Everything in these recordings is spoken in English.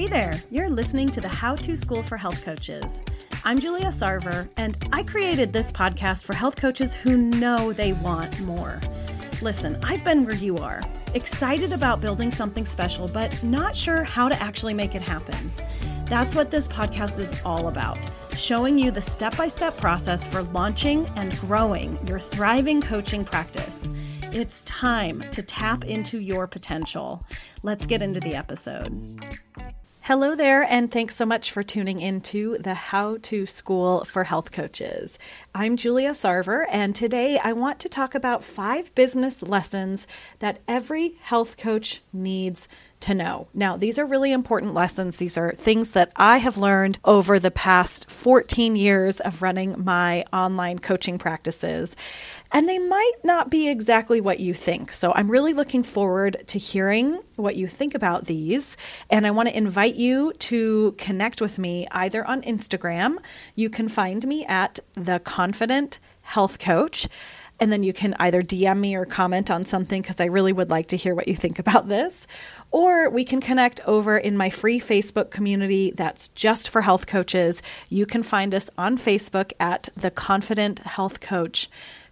Hey there, you're listening to the How To School for Health Coaches. I'm Julia Sarver, and I created this podcast for health coaches who know they want more. Listen, I've been where you are, excited about building something special, but not sure how to actually make it happen. That's what this podcast is all about showing you the step by step process for launching and growing your thriving coaching practice. It's time to tap into your potential. Let's get into the episode. Hello there, and thanks so much for tuning into the How to School for Health Coaches. I'm Julia Sarver, and today I want to talk about five business lessons that every health coach needs to know. Now, these are really important lessons. These are things that I have learned over the past 14 years of running my online coaching practices. And they might not be exactly what you think. So I'm really looking forward to hearing what you think about these. And I want to invite you to connect with me either on Instagram. You can find me at The Confident Health Coach. And then you can either DM me or comment on something because I really would like to hear what you think about this. Or we can connect over in my free Facebook community that's just for health coaches. You can find us on Facebook at the Confident Health Coach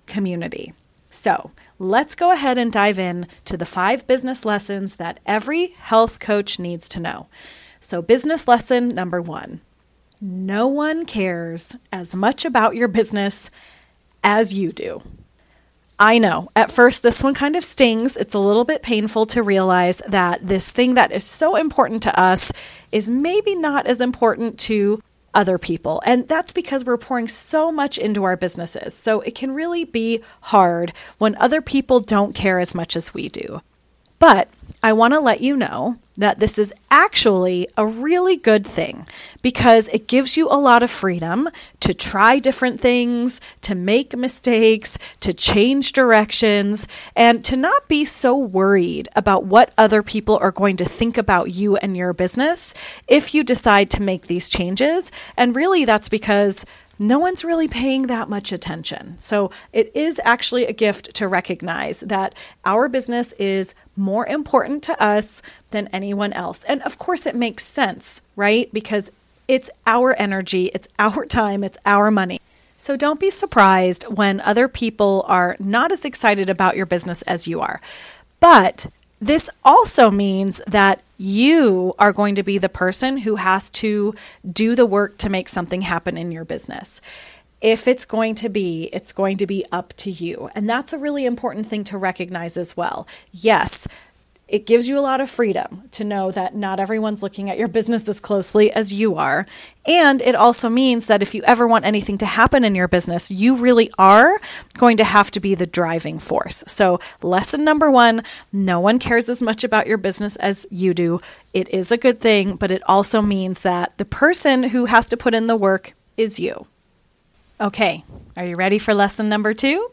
community. So let's go ahead and dive in to the five business lessons that every health coach needs to know. So, business lesson number one no one cares as much about your business as you do. I know. At first, this one kind of stings. It's a little bit painful to realize that this thing that is so important to us is maybe not as important to other people. And that's because we're pouring so much into our businesses. So it can really be hard when other people don't care as much as we do. But I want to let you know that this is actually a really good thing because it gives you a lot of freedom to try different things, to make mistakes, to change directions, and to not be so worried about what other people are going to think about you and your business if you decide to make these changes. And really, that's because no one's really paying that much attention. So it is actually a gift to recognize that our business is more important to us than anyone else. And of course, it makes sense, right? Because it's our energy, it's our time, it's our money. So don't be surprised when other people are not as excited about your business as you are. But this also means that you are going to be the person who has to do the work to make something happen in your business. If it's going to be, it's going to be up to you. And that's a really important thing to recognize as well. Yes, it gives you a lot of freedom to know that not everyone's looking at your business as closely as you are. And it also means that if you ever want anything to happen in your business, you really are going to have to be the driving force. So, lesson number one no one cares as much about your business as you do. It is a good thing, but it also means that the person who has to put in the work is you. Okay, are you ready for lesson number two?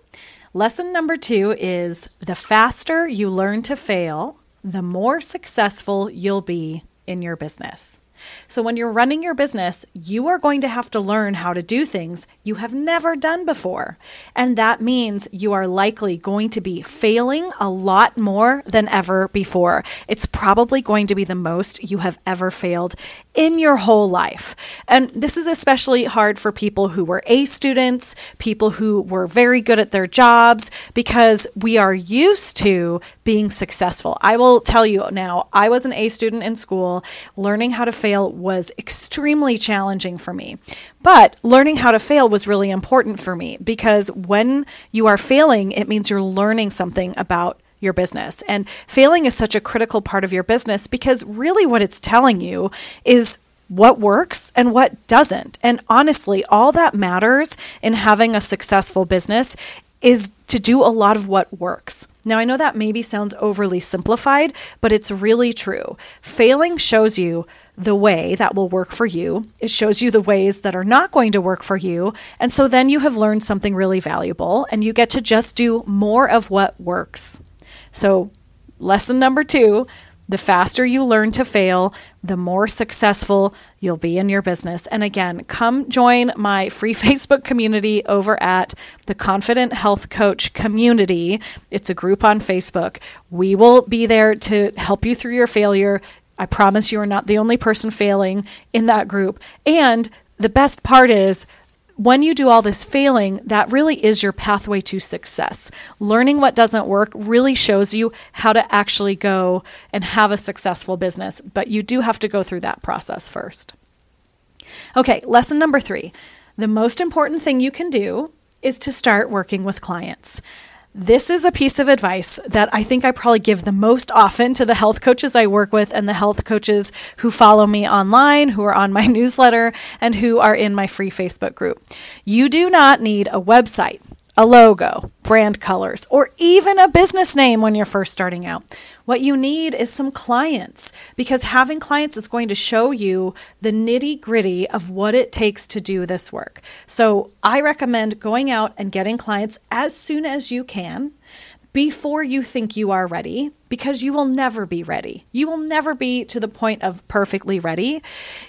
Lesson number two is the faster you learn to fail, the more successful you'll be in your business. So, when you're running your business, you are going to have to learn how to do things you have never done before. And that means you are likely going to be failing a lot more than ever before. It's probably going to be the most you have ever failed in your whole life. And this is especially hard for people who were A students, people who were very good at their jobs, because we are used to being successful. I will tell you now, I was an A student in school. Learning how to fail was extremely challenging for me. But learning how to fail was really important for me because when you are failing, it means you're learning something about your business. And failing is such a critical part of your business because really what it's telling you is what works and what doesn't. And honestly, all that matters in having a successful business is to do a lot of what works. Now, I know that maybe sounds overly simplified, but it's really true. Failing shows you the way that will work for you. It shows you the ways that are not going to work for you. And so then you have learned something really valuable and you get to just do more of what works. So, lesson number two the faster you learn to fail, the more successful you'll be in your business. And again, come join my free Facebook community over at the Confident Health Coach Community. It's a group on Facebook. We will be there to help you through your failure, I promise you are not the only person failing in that group. And the best part is, when you do all this failing, that really is your pathway to success. Learning what doesn't work really shows you how to actually go and have a successful business, but you do have to go through that process first. Okay, lesson number three. The most important thing you can do is to start working with clients. This is a piece of advice that I think I probably give the most often to the health coaches I work with and the health coaches who follow me online, who are on my newsletter, and who are in my free Facebook group. You do not need a website a logo, brand colors, or even a business name when you're first starting out. What you need is some clients because having clients is going to show you the nitty gritty of what it takes to do this work. So I recommend going out and getting clients as soon as you can before you think you are ready because you will never be ready. You will never be to the point of perfectly ready.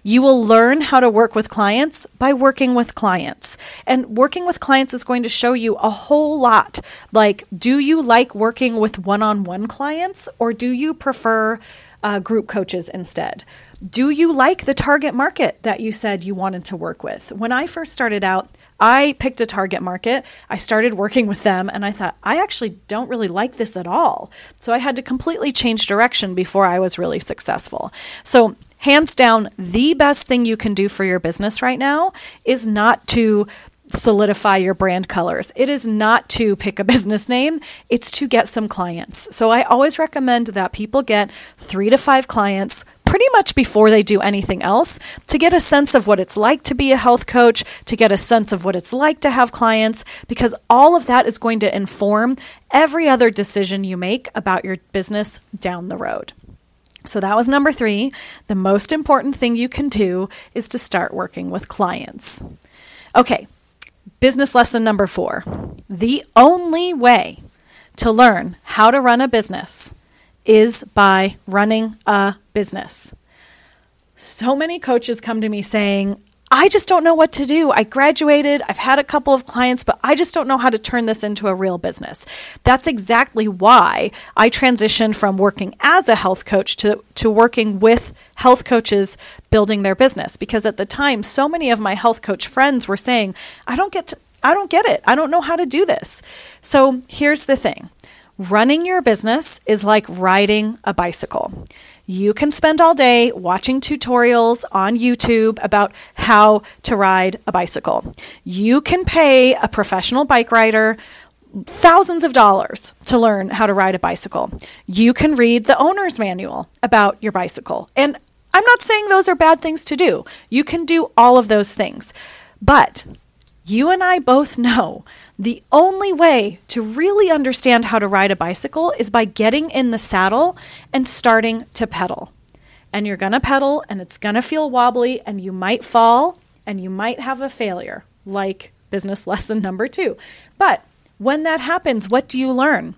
You will learn how to work with clients by working with clients. And working with clients is going to show you a whole lot. Like, do you like working with one on one clients or do you prefer uh, group coaches instead? Do you like the target market that you said you wanted to work with? When I first started out, I picked a target market. I started working with them and I thought, I actually don't really like this at all. So I had to completely change direction before I was really successful. So, hands down, the best thing you can do for your business right now is not to solidify your brand colors. It is not to pick a business name, it's to get some clients. So I always recommend that people get three to five clients pretty much before they do anything else to get a sense of what it's like to be a health coach, to get a sense of what it's like to have clients, because all of that is going to inform every other decision you make about your business down the road. So that was number three. The most important thing you can do is to start working with clients. Okay, business lesson number four. The only way to learn how to run a business is by running a business. So many coaches come to me saying, I just don't know what to do. I graduated, I've had a couple of clients, but I just don't know how to turn this into a real business. That's exactly why I transitioned from working as a health coach to, to working with health coaches building their business. Because at the time, so many of my health coach friends were saying, I don't get to, I don't get it. I don't know how to do this. So here's the thing Running your business is like riding a bicycle. You can spend all day watching tutorials on YouTube about how to ride a bicycle. You can pay a professional bike rider thousands of dollars to learn how to ride a bicycle. You can read the owner's manual about your bicycle. And I'm not saying those are bad things to do. You can do all of those things. But you and I both know the only way to really understand how to ride a bicycle is by getting in the saddle and starting to pedal. And you're going to pedal and it's going to feel wobbly and you might fall and you might have a failure, like business lesson number two. But when that happens, what do you learn?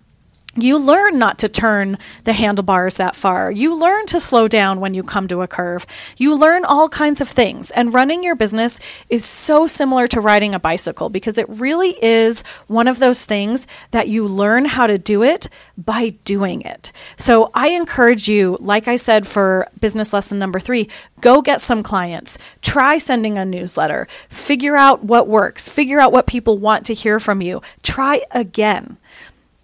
You learn not to turn the handlebars that far. You learn to slow down when you come to a curve. You learn all kinds of things. And running your business is so similar to riding a bicycle because it really is one of those things that you learn how to do it by doing it. So I encourage you, like I said for business lesson number three, go get some clients. Try sending a newsletter. Figure out what works. Figure out what people want to hear from you. Try again.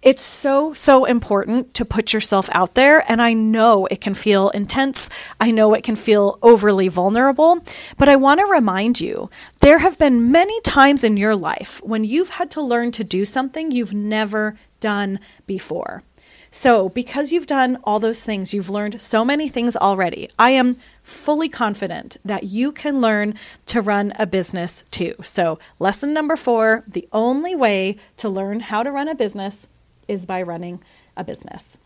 It's so, so important to put yourself out there. And I know it can feel intense. I know it can feel overly vulnerable. But I want to remind you there have been many times in your life when you've had to learn to do something you've never done before. So, because you've done all those things, you've learned so many things already. I am fully confident that you can learn to run a business too. So, lesson number four the only way to learn how to run a business is by running a business.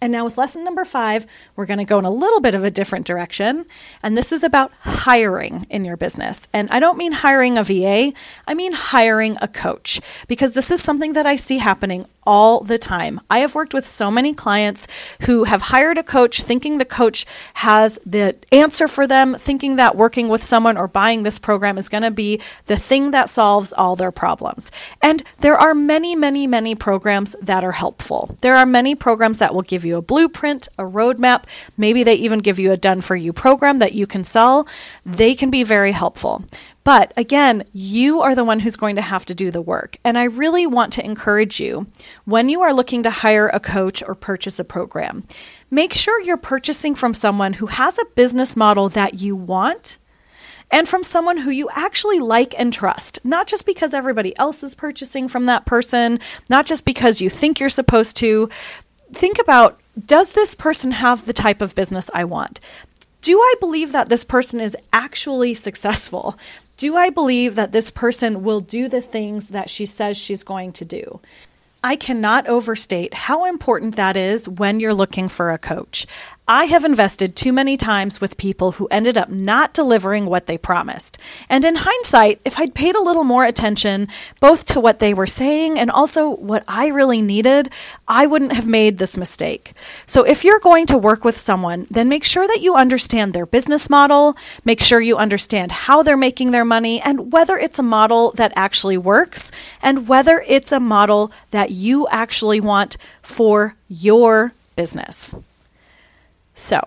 And now, with lesson number five, we're going to go in a little bit of a different direction. And this is about hiring in your business. And I don't mean hiring a VA, I mean hiring a coach, because this is something that I see happening all the time. I have worked with so many clients who have hired a coach thinking the coach has the answer for them, thinking that working with someone or buying this program is going to be the thing that solves all their problems. And there are many, many, many programs that are helpful. There are many programs that will give you you a blueprint, a roadmap. Maybe they even give you a done for you program that you can sell. They can be very helpful. But again, you are the one who's going to have to do the work. And I really want to encourage you when you are looking to hire a coach or purchase a program, make sure you're purchasing from someone who has a business model that you want and from someone who you actually like and trust, not just because everybody else is purchasing from that person, not just because you think you're supposed to. Think about does this person have the type of business I want? Do I believe that this person is actually successful? Do I believe that this person will do the things that she says she's going to do? I cannot overstate how important that is when you're looking for a coach. I have invested too many times with people who ended up not delivering what they promised. And in hindsight, if I'd paid a little more attention both to what they were saying and also what I really needed, I wouldn't have made this mistake. So if you're going to work with someone, then make sure that you understand their business model, make sure you understand how they're making their money, and whether it's a model that actually works, and whether it's a model that you actually want for your business. So,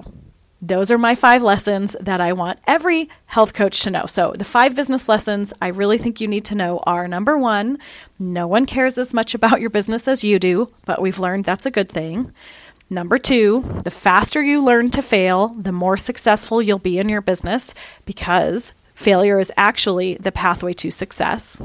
those are my five lessons that I want every health coach to know. So, the five business lessons I really think you need to know are number one, no one cares as much about your business as you do, but we've learned that's a good thing. Number two, the faster you learn to fail, the more successful you'll be in your business because failure is actually the pathway to success.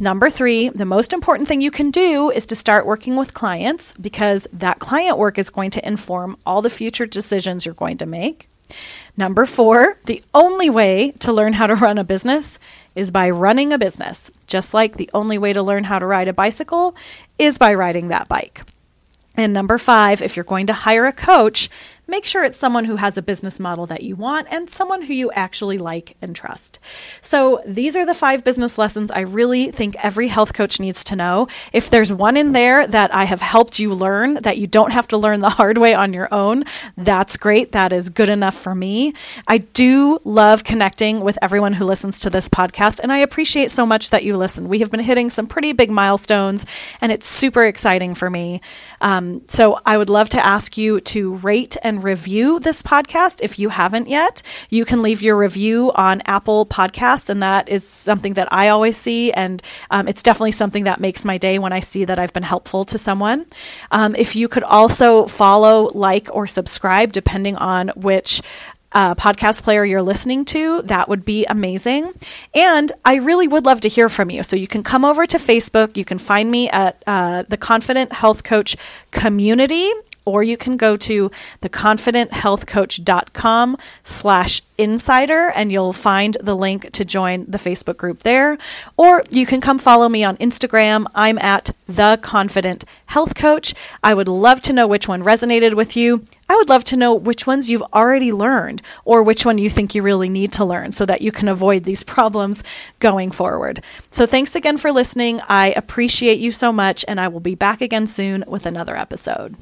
Number three, the most important thing you can do is to start working with clients because that client work is going to inform all the future decisions you're going to make. Number four, the only way to learn how to run a business is by running a business, just like the only way to learn how to ride a bicycle is by riding that bike. And number five, if you're going to hire a coach, make sure it's someone who has a business model that you want and someone who you actually like and trust. So, these are the five business lessons I really think every health coach needs to know. If there's one in there that I have helped you learn that you don't have to learn the hard way on your own, that's great. That is good enough for me. I do love connecting with everyone who listens to this podcast, and I appreciate so much that you listen. We have been hitting some pretty big milestones, and it's super exciting for me. Um, so, I would love to ask you to rate and review this podcast if you haven't yet. You can leave your review on Apple Podcasts, and that is something that I always see. And um, it's definitely something that makes my day when I see that I've been helpful to someone. Um, if you could also follow, like, or subscribe, depending on which uh, podcast player you're listening to, that would be amazing. And I really would love to hear from you. So you can come over to Facebook. You can find me at uh, the Confident Health Coach Community or you can go to theconfidenthealthcoach.com slash insider and you'll find the link to join the facebook group there. Or you can come follow me on instagram. I'm at the confident health coach i would love to know which one resonated with you. I would love to know which ones you've already learned or which one you think you really need to learn so that you can avoid these problems going forward. So thanks again for listening. I appreciate you so much and i will be back again soon with another episode